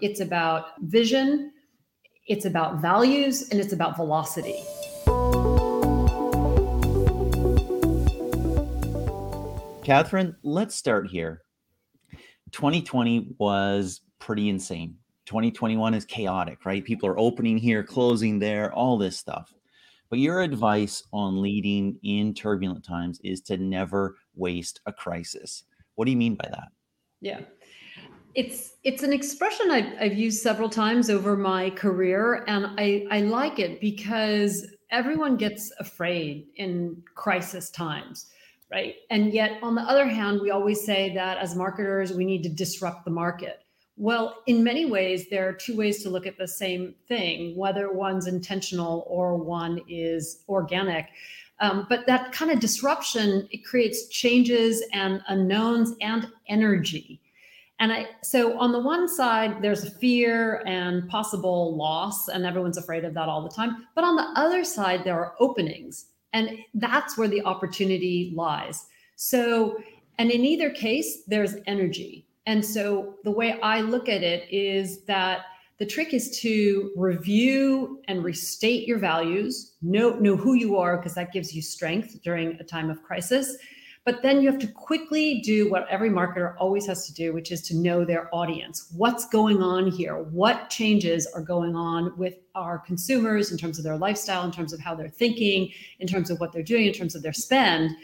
It's about vision, it's about values, and it's about velocity. Catherine, let's start here. 2020 was pretty insane. 2021 is chaotic, right? People are opening here, closing there, all this stuff. But your advice on leading in turbulent times is to never waste a crisis. What do you mean by that? Yeah. It's it's an expression I've, I've used several times over my career, and I, I like it because everyone gets afraid in crisis times, right? And yet, on the other hand, we always say that as marketers, we need to disrupt the market. Well, in many ways, there are two ways to look at the same thing, whether one's intentional or one is organic. Um, but that kind of disruption, it creates changes and unknowns and energy. And I, so on the one side, there's fear and possible loss, and everyone's afraid of that all the time. But on the other side, there are openings, and that's where the opportunity lies. So, and in either case, there's energy. And so the way I look at it is that the trick is to review and restate your values, know, know who you are, because that gives you strength during a time of crisis. But then you have to quickly do what every marketer always has to do, which is to know their audience. What's going on here? What changes are going on with our consumers in terms of their lifestyle, in terms of how they're thinking, in terms of what they're doing, in terms of their spend?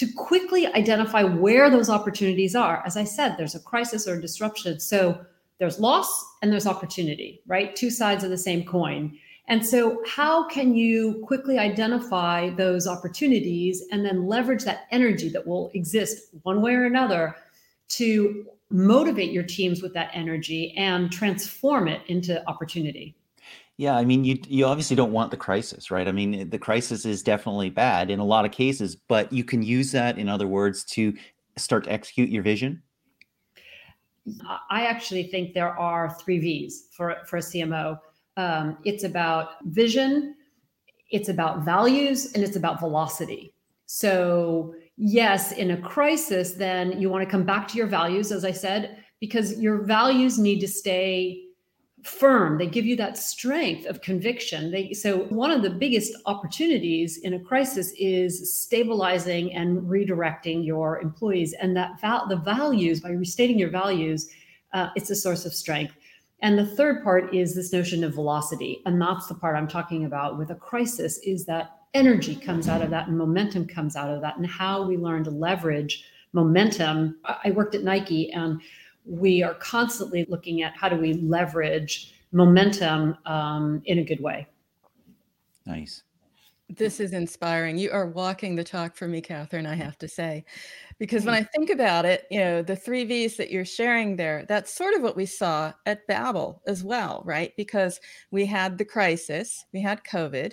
to quickly identify where those opportunities are. As I said, there's a crisis or a disruption. So there's loss and there's opportunity, right? Two sides of the same coin. And so, how can you quickly identify those opportunities and then leverage that energy that will exist one way or another to motivate your teams with that energy and transform it into opportunity? Yeah, I mean, you you obviously don't want the crisis, right? I mean, the crisis is definitely bad in a lot of cases, but you can use that, in other words, to start to execute your vision. I actually think there are three V's for for a CMO. Um, it's about vision, it's about values, and it's about velocity. So yes, in a crisis, then you want to come back to your values, as I said, because your values need to stay firm. They give you that strength of conviction. They so one of the biggest opportunities in a crisis is stabilizing and redirecting your employees and that val- the values by restating your values uh, it's a source of strength and the third part is this notion of velocity and that's the part i'm talking about with a crisis is that energy comes out of that and momentum comes out of that and how we learn to leverage momentum i worked at nike and we are constantly looking at how do we leverage momentum um, in a good way. Nice. This is inspiring. You are walking the talk for me, Catherine, I have to say. Because when I think about it, you know, the three V's that you're sharing there, that's sort of what we saw at Babbel as well, right? Because we had the crisis, we had COVID,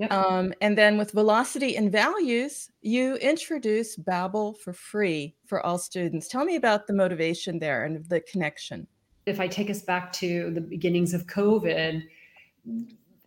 Yep. Um, and then with velocity and values, you introduce Babbel for free for all students. Tell me about the motivation there and the connection. If I take us back to the beginnings of COVID,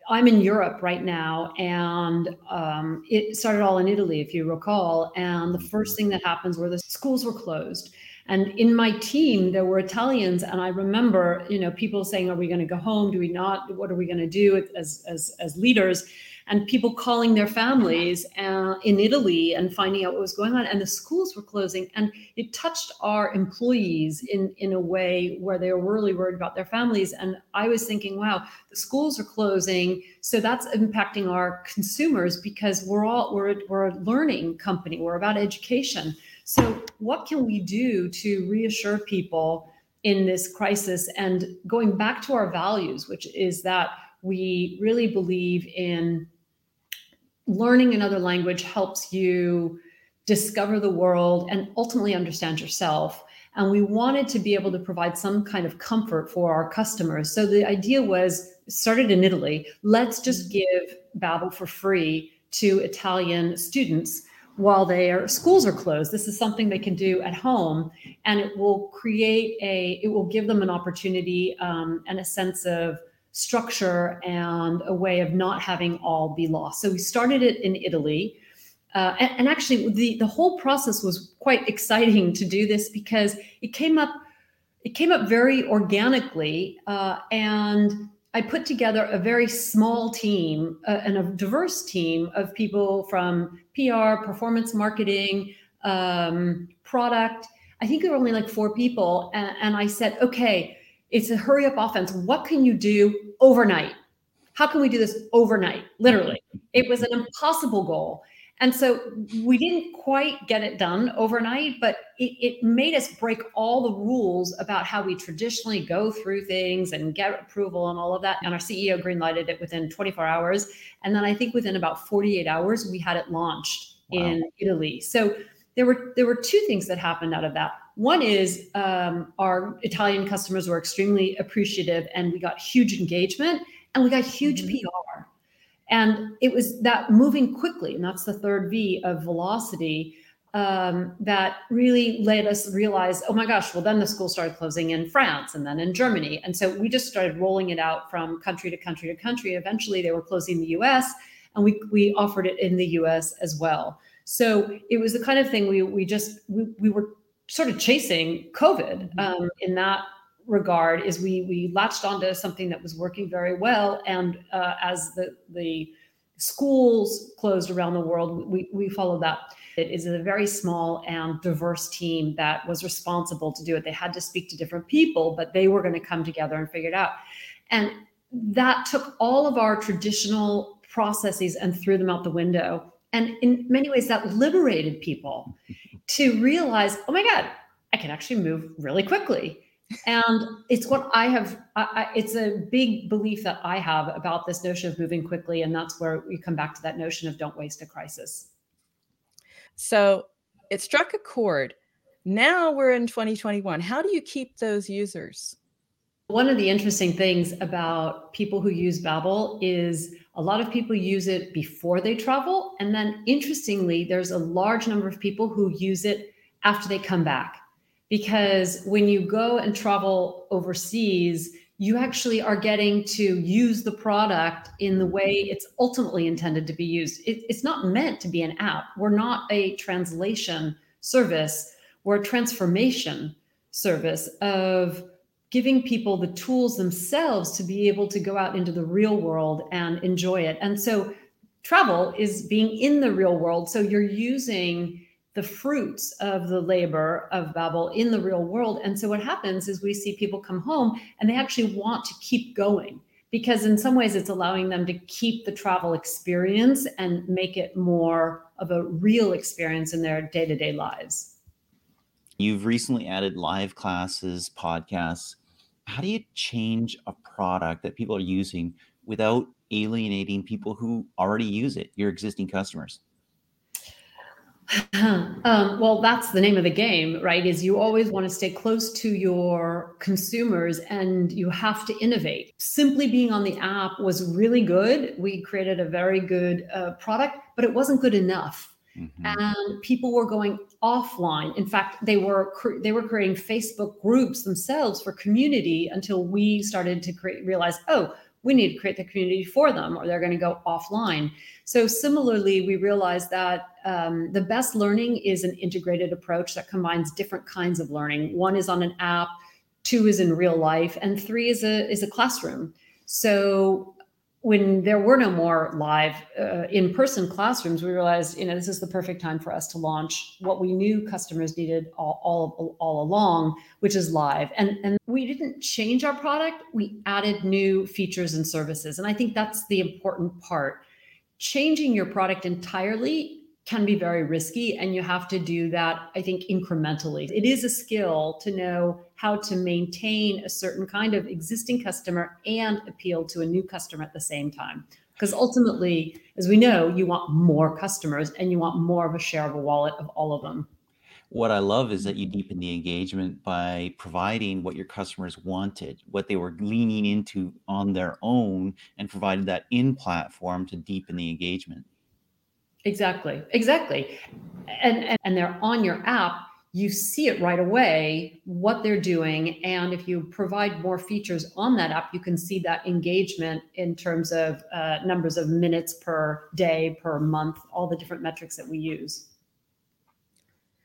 I'm in Europe right now, and um, it started all in Italy, if you recall. And the first thing that happens were the schools were closed. And in my team, there were Italians, and I remember, you know, people saying, "Are we going to go home? Do we not? What are we going to do as as as leaders?" And people calling their families uh, in Italy and finding out what was going on. And the schools were closing, and it touched our employees in in a way where they were really worried about their families. And I was thinking, wow, the schools are closing, so that's impacting our consumers because we're all we're we're a learning company. We're about education. So what can we do to reassure people? in this crisis and going back to our values which is that we really believe in learning another language helps you discover the world and ultimately understand yourself. And we wanted to be able to provide some kind of comfort for our customers. So the idea was started in Italy. Let's just mm-hmm. give Babbel for free to Italian students while their schools are closed. This is something they can do at home, and it will create a. It will give them an opportunity um, and a sense of structure and a way of not having all be lost. So we started it in Italy. Uh, and, and, actually, the, the whole process was quite exciting to do this because it came up it came up very organically, uh, and I put together a very small team uh, and a diverse team of people from PR, performance marketing, um, product. I think there were only like four people, and, and I said, okay, it's a hurry up offense. What can you do overnight? How can we do this overnight? Literally, it was an impossible goal. And so we didn't quite get it done overnight, but it, it, made us break all the rules about how we traditionally go through things and get approval and all of that. And our CEO greenlighted it within 24 hours. And then I think within about 48 hours, we had it launched wow. in Italy. So there were there were two things that happened out of that. One is um, our Italian customers were extremely appreciative, and we got huge engagement, and we got huge mm-hmm. PR and it was that moving quickly, and that's the third V of velocity, um, that really led us realize, oh my gosh, well, then the school started closing in France and then in Germany. And so we just started rolling it out from country to country to country. Eventually, they were closing the US, and we, we offered it in the US as well. So it was the kind of thing we, we just, we, we were sort of chasing COVID mm-hmm. um, in that regard is we we latched onto something that was working very well. And uh, as the the schools closed around the world we we followed that. It is a very small and diverse team that was responsible to do it. They had to speak to different people but they were going to come together and figure it out. And that took all of our traditional processes and threw them out the window. And in many ways that liberated people to realize oh my god i can actually move really quickly and it's what I have. I, I, it's a big belief that I have about this notion of moving quickly, and that's where we come back to that notion of don't waste a crisis. So it struck a chord. Now we're in 2021. How do you keep those users? One of the interesting things about people who use Babbel is a lot of people use it before they travel, and then interestingly, there's a large number of people who use it after they come back because when you go and travel overseas, you actually are getting to use the product in the way it's ultimately intended to be used. It, it's not meant to be an app. We're not a translation service, we're a transformation service of giving people the tools themselves to be able to go out into the real world and enjoy it. And so travel is being in the real world. So you're using the fruits of the labor of Babbel in the real world. And so what happens is we see people come home and they actually want to keep going because in some ways it's allowing them to keep the travel experience and make it more of a real experience in their day-to-day lives. You've recently added live classes, podcasts. How do you change a product that people are using without alienating people who already use it, your existing customers? um, well, that's the name of the game, right? Is you always want to stay close to your consumers and you have to innovate. Simply being on the app was really good. We created a very good uh, product, but it wasn't good enough. Mm-hmm. And people were going offline. In fact, they were they were creating Facebook groups themselves for community until we started to create realize, oh, we need to create the community for them or they're going to go offline. So, similarly, we realized that um, the best learning is an integrated approach that combines different kinds of learning. One is on an app, two is in real life, and three is a, is a classroom. So, when there were no more live uh, in-person classrooms we realized you know this is the perfect time for us to launch what we knew customers needed all, all, all along which is live. And and we didn't change our product. We added new features and services. And i think that's the important part. Changing your product entirely can be very risky and you have to do that i think incrementally. It is a skill to know how to maintain a certain kind of existing customer and appeal to a new customer at the same time. Because ultimately as we know you want more customers and you want more of a share of a wallet of all of them. What i love is that you deepen the engagement by providing what your customers wanted what they were leaning into on their own and provided that in platform to deepen the engagement Exactly. Exactly. And, and and they're on your app, you see it right away what they're doing and if you provide more features on that app you can see that engagement in terms of uh, numbers of minutes per day per month all the different metrics that we use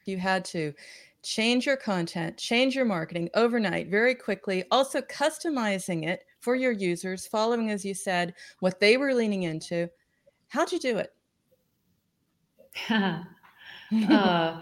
you had to change your content, change your marketing overnight, very quickly, also customizing it for your users, following, as you said, what they were leaning into. How'd you do it? uh,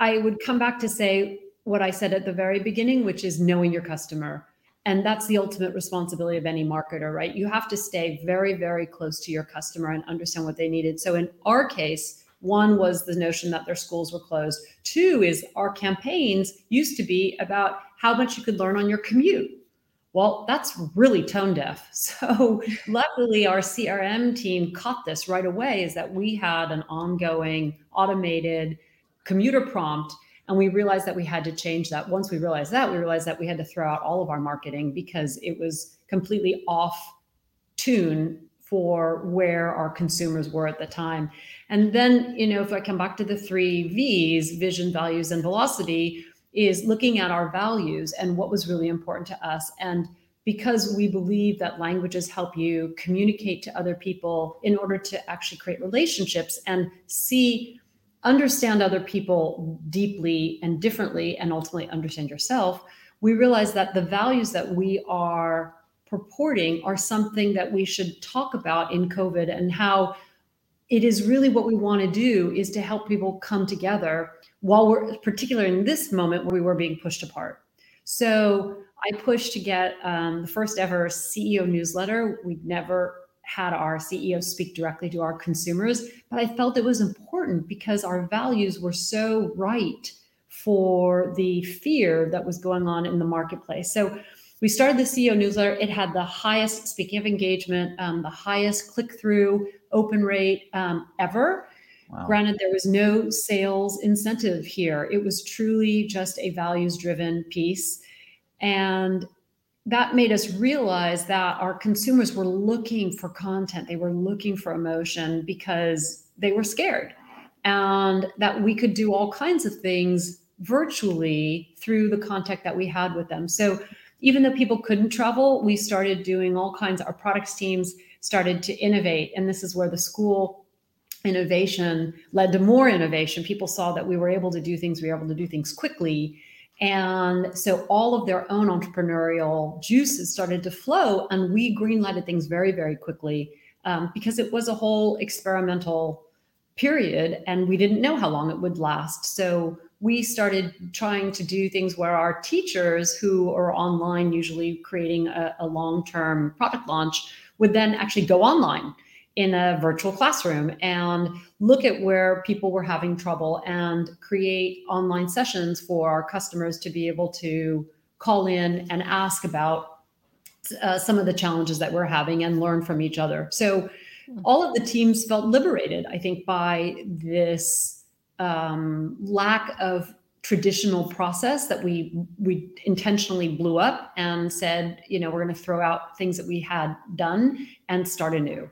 I would come back to say what I said at the very beginning, which is knowing your customer. And that's the ultimate responsibility of any marketer, right? You have to stay very, very close to your customer and understand what they needed. So in our case, one was the notion that their schools were closed. Two is our campaigns used to be about how much you could learn on your commute. Well, that's really tone deaf. So, luckily, our CRM team caught this right away is that we had an ongoing automated commuter prompt. And we realized that we had to change that. Once we realized that, we realized that we had to throw out all of our marketing because it was completely off tune for where our consumers were at the time. And then, you know, if I come back to the three V's vision, values, and velocity is looking at our values and what was really important to us. And because we believe that languages help you communicate to other people in order to actually create relationships and see, understand other people deeply and differently, and ultimately understand yourself, we realize that the values that we are purporting are something that we should talk about in COVID and how it is really what we want to do is to help people come together while we're particularly in this moment where we were being pushed apart. So I pushed to get um, the first ever CEO newsletter. We'd never had our CEO speak directly to our consumers, but I felt it was important because our values were so right for the fear that was going on in the marketplace. So we started the CEO newsletter. It had the highest, speaking of engagement, um, the highest click through open rate um, ever. Wow. Granted, there was no sales incentive here. It was truly just a values driven piece. And that made us realize that our consumers were looking for content, they were looking for emotion because they were scared, and that we could do all kinds of things virtually through the contact that we had with them. So even though people couldn't travel, we started doing all kinds, our products teams started to innovate. And this is where the school innovation led to more innovation. People saw that we were able to do things, we were able to do things quickly. And so all of their own entrepreneurial juices started to flow, and we greenlighted things very, very quickly um, because it was a whole experimental period and we didn't know how long it would last. So we started trying to do things where our teachers who are online, usually creating a, a long term product launch, would then actually go online in a virtual classroom and look at where people were having trouble and create online sessions for our customers to be able to call in and ask about uh, some of the challenges that we're having and learn from each other. So all of the teams felt liberated, I think, by this um, lack of traditional process that we we intentionally blew up and said, you know, we're going to throw out things that we had done and start anew.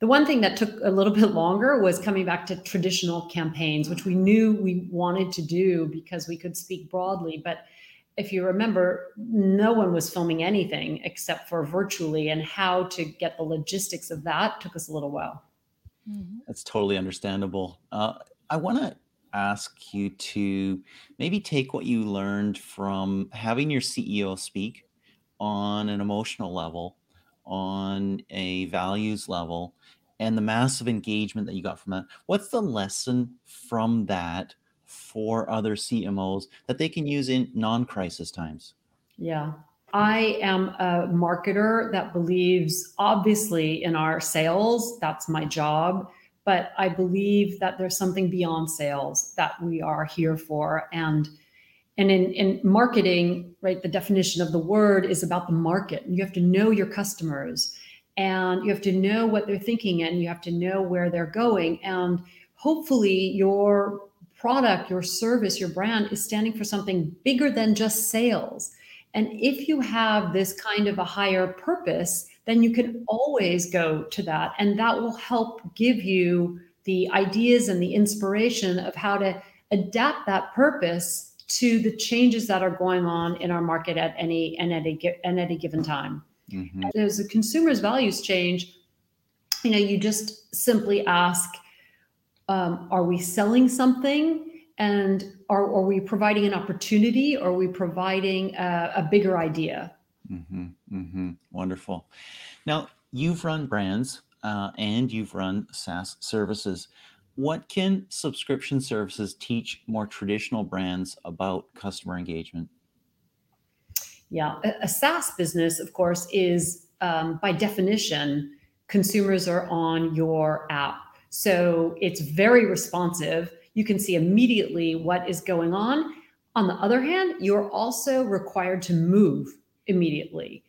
The one thing that took a little bit longer was coming back to traditional campaigns, which we knew we wanted to do because we could speak broadly. But if you remember, no one was filming anything except for virtually, and how to get the logistics of that took us a little while. Mm-hmm. That's totally understandable. Uh, I want to ask you to maybe take what you learned from having your CEO speak on an emotional level, on a values level, and the massive engagement that you got from that. What's the lesson from that for other CMOs that they can use in non crisis times? Yeah. I am a marketer that believes, obviously, in our sales. That's my job. But I believe that there's something beyond sales that we are here for. And and in, in marketing, right, the definition of the word is about the market. You have to know your customers and you have to know what they're thinking and you have to know where they're going. And hopefully your product, your service, your brand is standing for something bigger than just sales. And if you have this kind of a higher purpose, then you can always go to that. And that will help give you the ideas and the inspiration of how to adapt that purpose to the changes that are going on in our market at any and at a, at any given time. Mm-hmm. As the consumer's values change, you know, you just simply ask, um, are we selling something? and are, are we providing an opportunity or are we providing a, a bigger idea mm-hmm, mm-hmm. wonderful now you've run brands uh, and you've run saas services what can subscription services teach more traditional brands about customer engagement yeah a, saas business of course is um, by definition consumers are on your app so it's very responsive you can see immediately what is going on. On the other hand, you're also required to move immediately.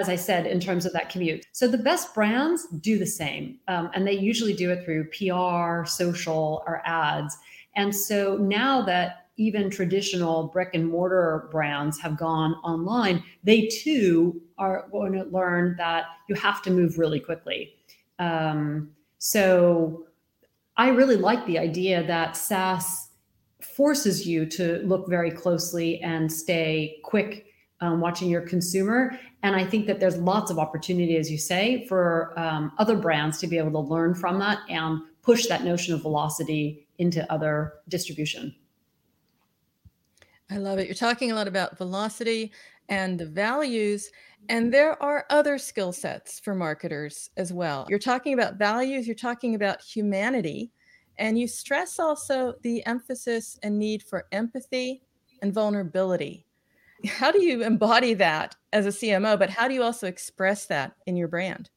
As I said, in terms of that commute. So the best brands do the same, um, and they usually do it through PR, social, or ads. And so now that even traditional brick and mortar brands have gone online, they too are going to learn that you have to move really quickly. Um, so I really like the idea that SaaS forces you to look very closely and stay quick um, watching your consumer. And I think that there's lots of opportunity, as you say, for um, other brands to be able to learn from that and push that notion of velocity into other distribution. I love it. You're talking a lot about velocity and the values. And there are other skill sets for marketers as well. You're talking about values, you're talking about humanity, and you stress also the emphasis and need for empathy and vulnerability. How do you embody that as a CMO, but how do you also express that in your brand?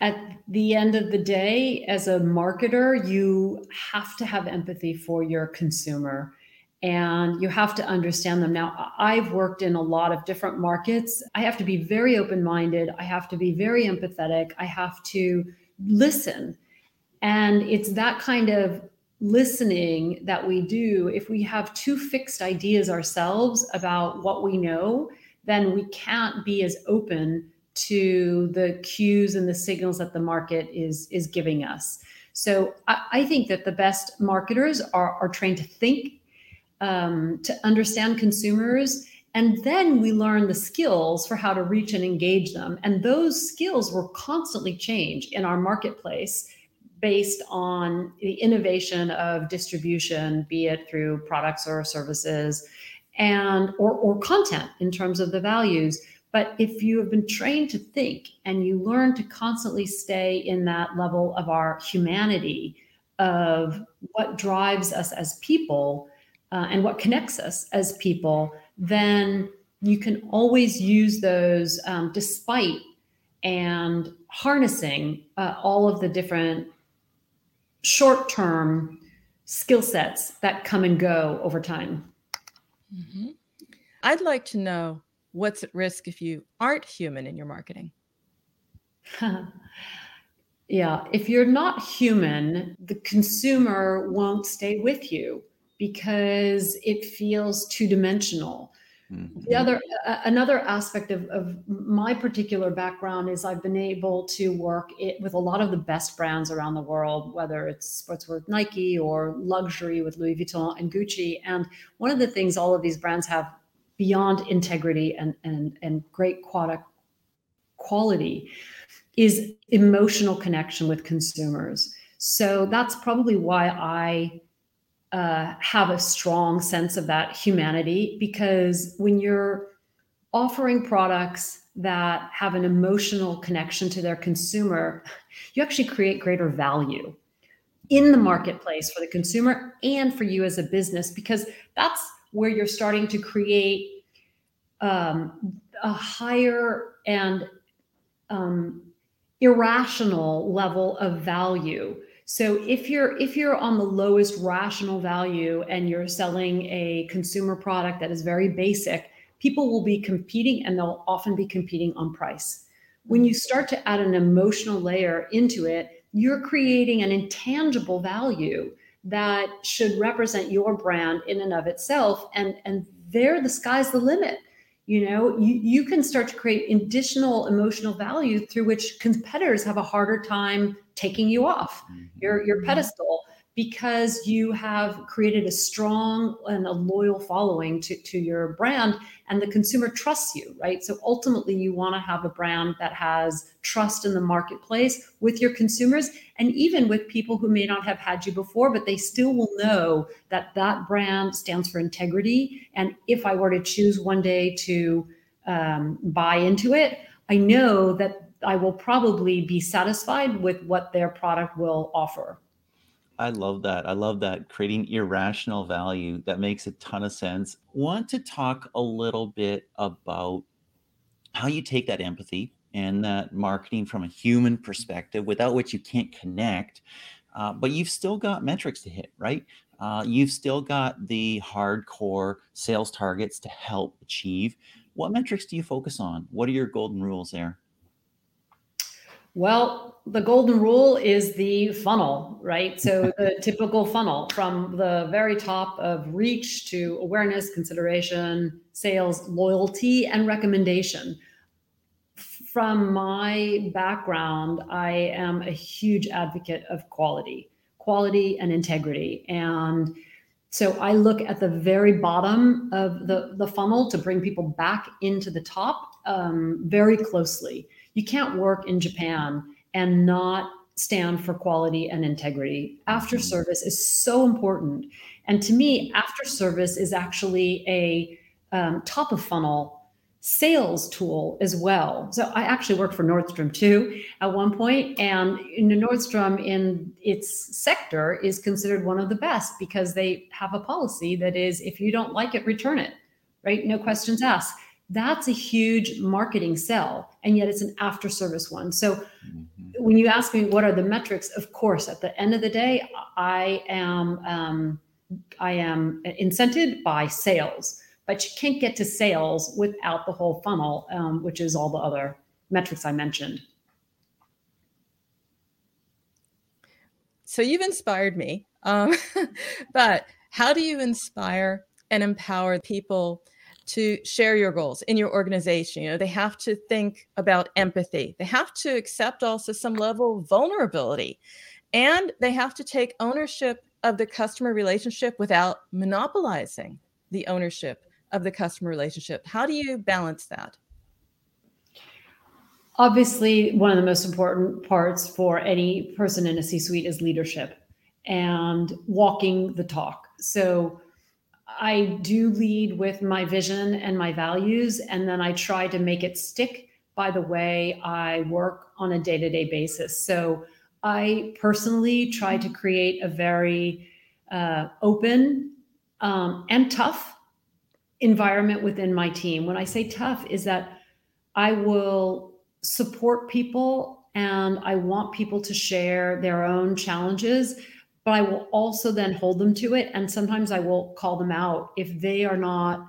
At the end of the day, as a marketer, you have to have empathy for your consumer and you have to understand them. Now, I've worked in a lot of different markets. I have to be very open minded. I have to be very empathetic. I have to listen. And it's that kind of listening that we do. If we have too fixed ideas ourselves about what we know, then we can't be as open to the cues and the signals that the market is is giving us. So I, I think that the best marketers are, are trained to think um, to understand consumers. And then we learn the skills for how to reach and engage them. And those skills will constantly change in our marketplace based on the innovation of distribution, be it through products or services and or, or content in terms of the values. But if you have been trained to think and you learn to constantly stay in that level of our humanity, of what drives us as people, uh, and what connects us as people, then you can always use those um, despite and harnessing uh, all of the different short term skill sets that come and go over time. Mm-hmm. I'd like to know what's at risk if you aren't human in your marketing. yeah, if you're not human, the consumer won't stay with you because it feels two dimensional. Mm-hmm. The other, uh, another aspect of, of my particular background is I've been able to work it, with a lot of the best brands around the world, whether it's sportswear with Nike or luxury with Louis Vuitton and Gucci. And one of the things all of these brands have beyond integrity and, and, and great quality is emotional connection with consumers. So that's probably why I uh, have a strong sense of that humanity because when you're offering products that have an emotional connection to their consumer, you actually create greater value in the marketplace for the consumer and for you as a business because that's where you're starting to create um, a higher and um, irrational level of value so if you're if you're on the lowest rational value and you're selling a consumer product that is very basic, people will be competing and they'll often be competing on price. When you start to add an emotional layer into it, you're creating an intangible value that should represent your brand in and of itself and and there the sky's the limit you know you, you can start to create additional emotional value through which competitors have a harder time taking you off mm-hmm. your your pedestal because you have created a strong and a loyal following to, to your brand and the consumer trusts you right? So ultimately you want to have a brand that has trust in the marketplace with your consumers and even with people who may not have had you before but they still will know that that brand stands for integrity. And if i were to choose one day to um, buy into it i know that i will probably be satisfied with what their product will offer I love that. I love that creating irrational value. That makes a ton of sense. Want to talk a little bit about how you take that empathy and that marketing from a human perspective, without which you can't connect. Uh, but you've still got metrics to hit, right? Uh, you've still got the hardcore sales targets to help achieve. What metrics do you focus on? What are your golden rules there? Well, the golden rule is the funnel, right? So the typical funnel from the very top of reach to awareness, consideration, sales, loyalty, and recommendation. From my background, I am a huge advocate of quality, quality and integrity. And so I look at the very bottom of the, the funnel to bring people back into the top um, very closely you can't work in Japan and not stand for quality and integrity. After mm-hmm. service is so important. And to me, after service is actually a um, top of funnel sales tool as well. So I actually worked for Nordstrom too at one point, and Nordstrom in its sector is considered one of the best because they have a policy that is if you don't like it, return it, right? No questions asked that's a huge marketing sell and yet it's an after service one so mm-hmm. when you ask me what are the metrics of course at the end of the day i am um, i am incented by sales but you can't get to sales without the whole funnel um, which is all the other metrics i mentioned so you've inspired me um, but how do you inspire and empower people to share your goals in your organization. You know, they have to think about empathy. They have to accept also some level of vulnerability. And they have to take ownership of the customer relationship without monopolizing the ownership of the customer relationship. How do you balance that? Obviously, one of the most important parts for any person in a C suite is leadership and walking the talk. So, I do lead with my vision and my values, and then I try to make it stick by the way I work on a day to day basis. So I personally try to create a very uh, open um, and tough environment within my team. When I say tough, is that I will support people and I want people to share their own challenges but I will also then hold them to it. And sometimes I will call them out if they are not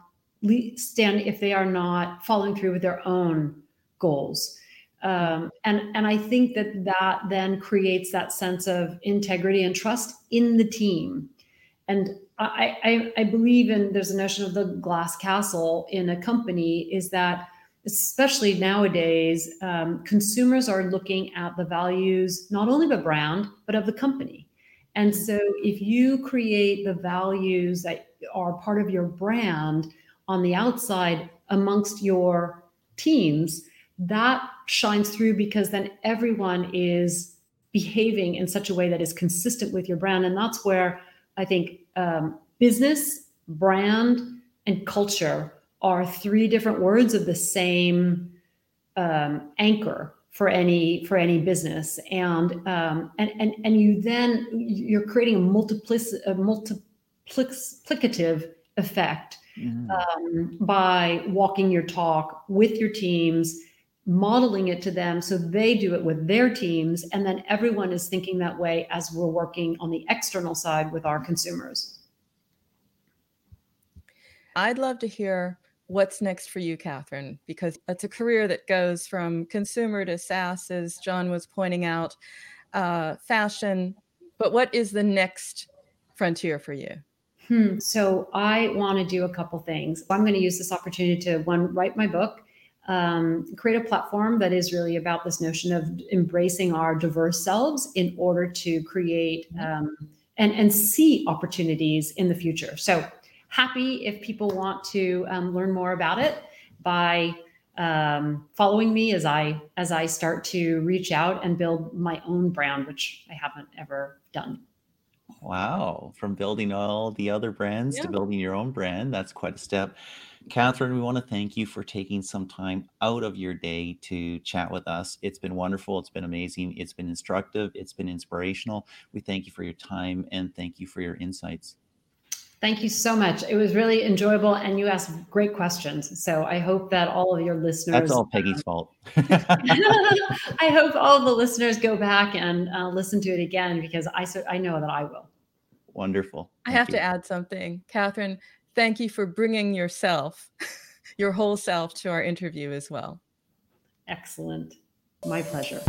stand if they are not following through with their own goals. Um, and and I think that that then creates that sense of integrity and trust in the team. And I, I, I believe in there's a notion of the glass castle in a company is that especially nowadays um, consumers are looking at the values not only of a brand but of the company and so if you create the values that are part of your brand on the outside amongst your teams, that shines through because then everyone is behaving in such a way that is consistent with your brand. And that's where I think um, business, brand, and culture are three different words of the same um, anchor for any for any business and um, and and and you then you're creating a multiplic a multiplicative effect mm-hmm. um, by walking your talk with your teams modeling it to them so they do it with their teams and then everyone is thinking that way as we're working on the external side with our consumers i'd love to hear what's next for you, Catherine? Because it's a career that goes from consumer to SaaS, as John was pointing out, uh, fashion. But what is the next frontier for you? Hmm. So I want to do a couple things. I'm going to use this opportunity to one write my book, um, create a platform that is really about this notion of embracing our diverse selves in order to create mm-hmm. um, and and see opportunities in the future. So happy if people want to um, learn more about it by um, following me as I as I start to reach out and build my own brand, which I haven't ever done. Wow, from building all the other brands Yeah. to building your own brand, that's quite a step. Catherine, we want to thank you for taking some time out of your day to chat with us. It's been wonderful. It's been amazing. It's been instructive. It's been inspirational. We thank you for your time and thank you for your insights. Thank you so much. It was really enjoyable, and you asked great questions. So I hope that all of your listeners. That's listeners. all Peggy's fault. I hope all the listeners go back and uh, listen to it again because I so I know that I will. Wonderful. I have you. to add something. Catherine, thank you for bringing yourself, your whole self to our interview as well. Excellent. My pleasure.